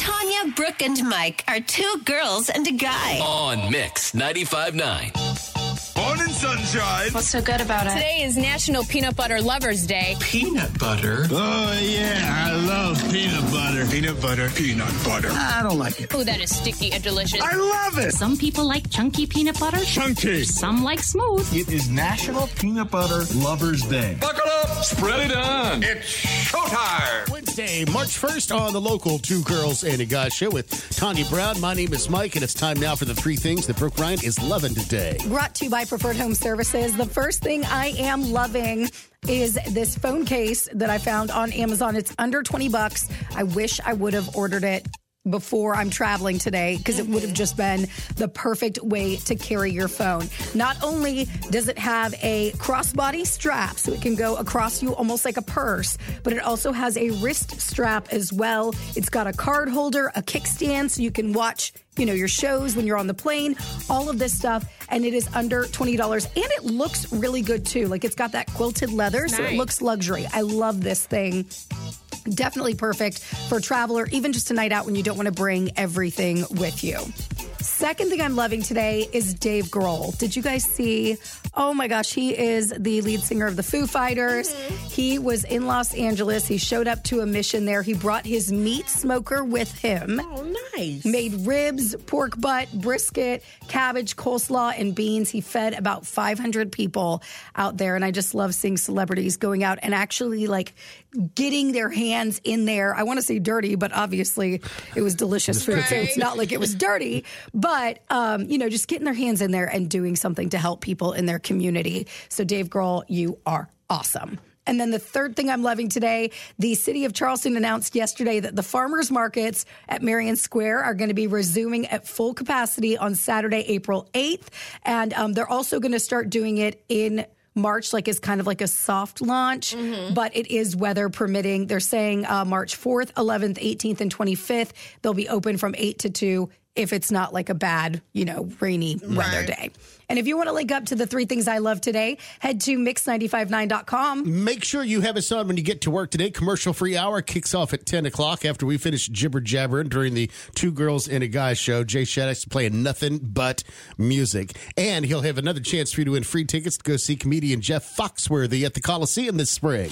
Tanya, Brooke, and Mike are two girls and a guy. On Mix 95.9. Morning sunshine. What's so good about it? Today is National Peanut Butter Lovers Day. Peanut butter. Oh, yeah. I love peanut butter. Peanut butter. Peanut butter. I don't like it. Oh, that is sticky and delicious. I love it. Some people like chunky peanut butter. Chunky. Some like smooth. It is National Peanut Butter Lovers Day. Buckle up. Spread it on. It's showtime. Wednesday, March 1st on the local Two Girls and a Guy show with Tanya Brown. My name is Mike, and it's time now for the three things that Brooke Ryan is loving today. Brought to you by Preferred Home Services. The first thing I am loving is this phone case that I found on Amazon. It's under 20 bucks. I wish I would have ordered it before I'm traveling today because it would have just been the perfect way to carry your phone. Not only does it have a crossbody strap so it can go across you almost like a purse, but it also has a wrist strap as well. It's got a card holder, a kickstand so you can watch, you know, your shows when you're on the plane, all of this stuff and it is under $20 and it looks really good too. Like it's got that quilted leather so it looks luxury. I love this thing definitely perfect for a traveler, even just a night out when you don't want to bring everything with you. Second thing I'm loving today is Dave Grohl. Did you guys see? Oh my gosh, he is the lead singer of the Foo Fighters. Mm-hmm. He was in Los Angeles. He showed up to a mission there. He brought his meat smoker with him. Oh, nice. Made ribs, pork butt, brisket, cabbage, coleslaw, and beans. He fed about 500 people out there. And I just love seeing celebrities going out and actually like getting their hands in there. I want to say dirty, but obviously it was delicious food. So it's not like it was dirty, but, um, you know, just getting their hands in there and doing something to help people in their community. So, Dave Grohl, you are awesome. And then the third thing I'm loving today, the city of Charleston announced yesterday that the farmers markets at Marion Square are going to be resuming at full capacity on Saturday, April 8th. And um, they're also going to start doing it in March, like is kind of like a soft launch, but it is weather permitting. They're saying uh, March 4th, 11th, 18th, and 25th. They'll be open from 8 to 2 if it's not like a bad, you know, rainy weather day. And if you want to link up to the three things I love today, head to mix959.com. Make sure you have us on when you get to work today. Commercial free hour kicks off at 10 o'clock after we finish jibber jabbering during the Two Girls and a Guy show. Jay Shaddix playing nothing but music. And he'll have another chance for you to win free tickets to go see comedian Jeff Foxworthy at the Coliseum this spring.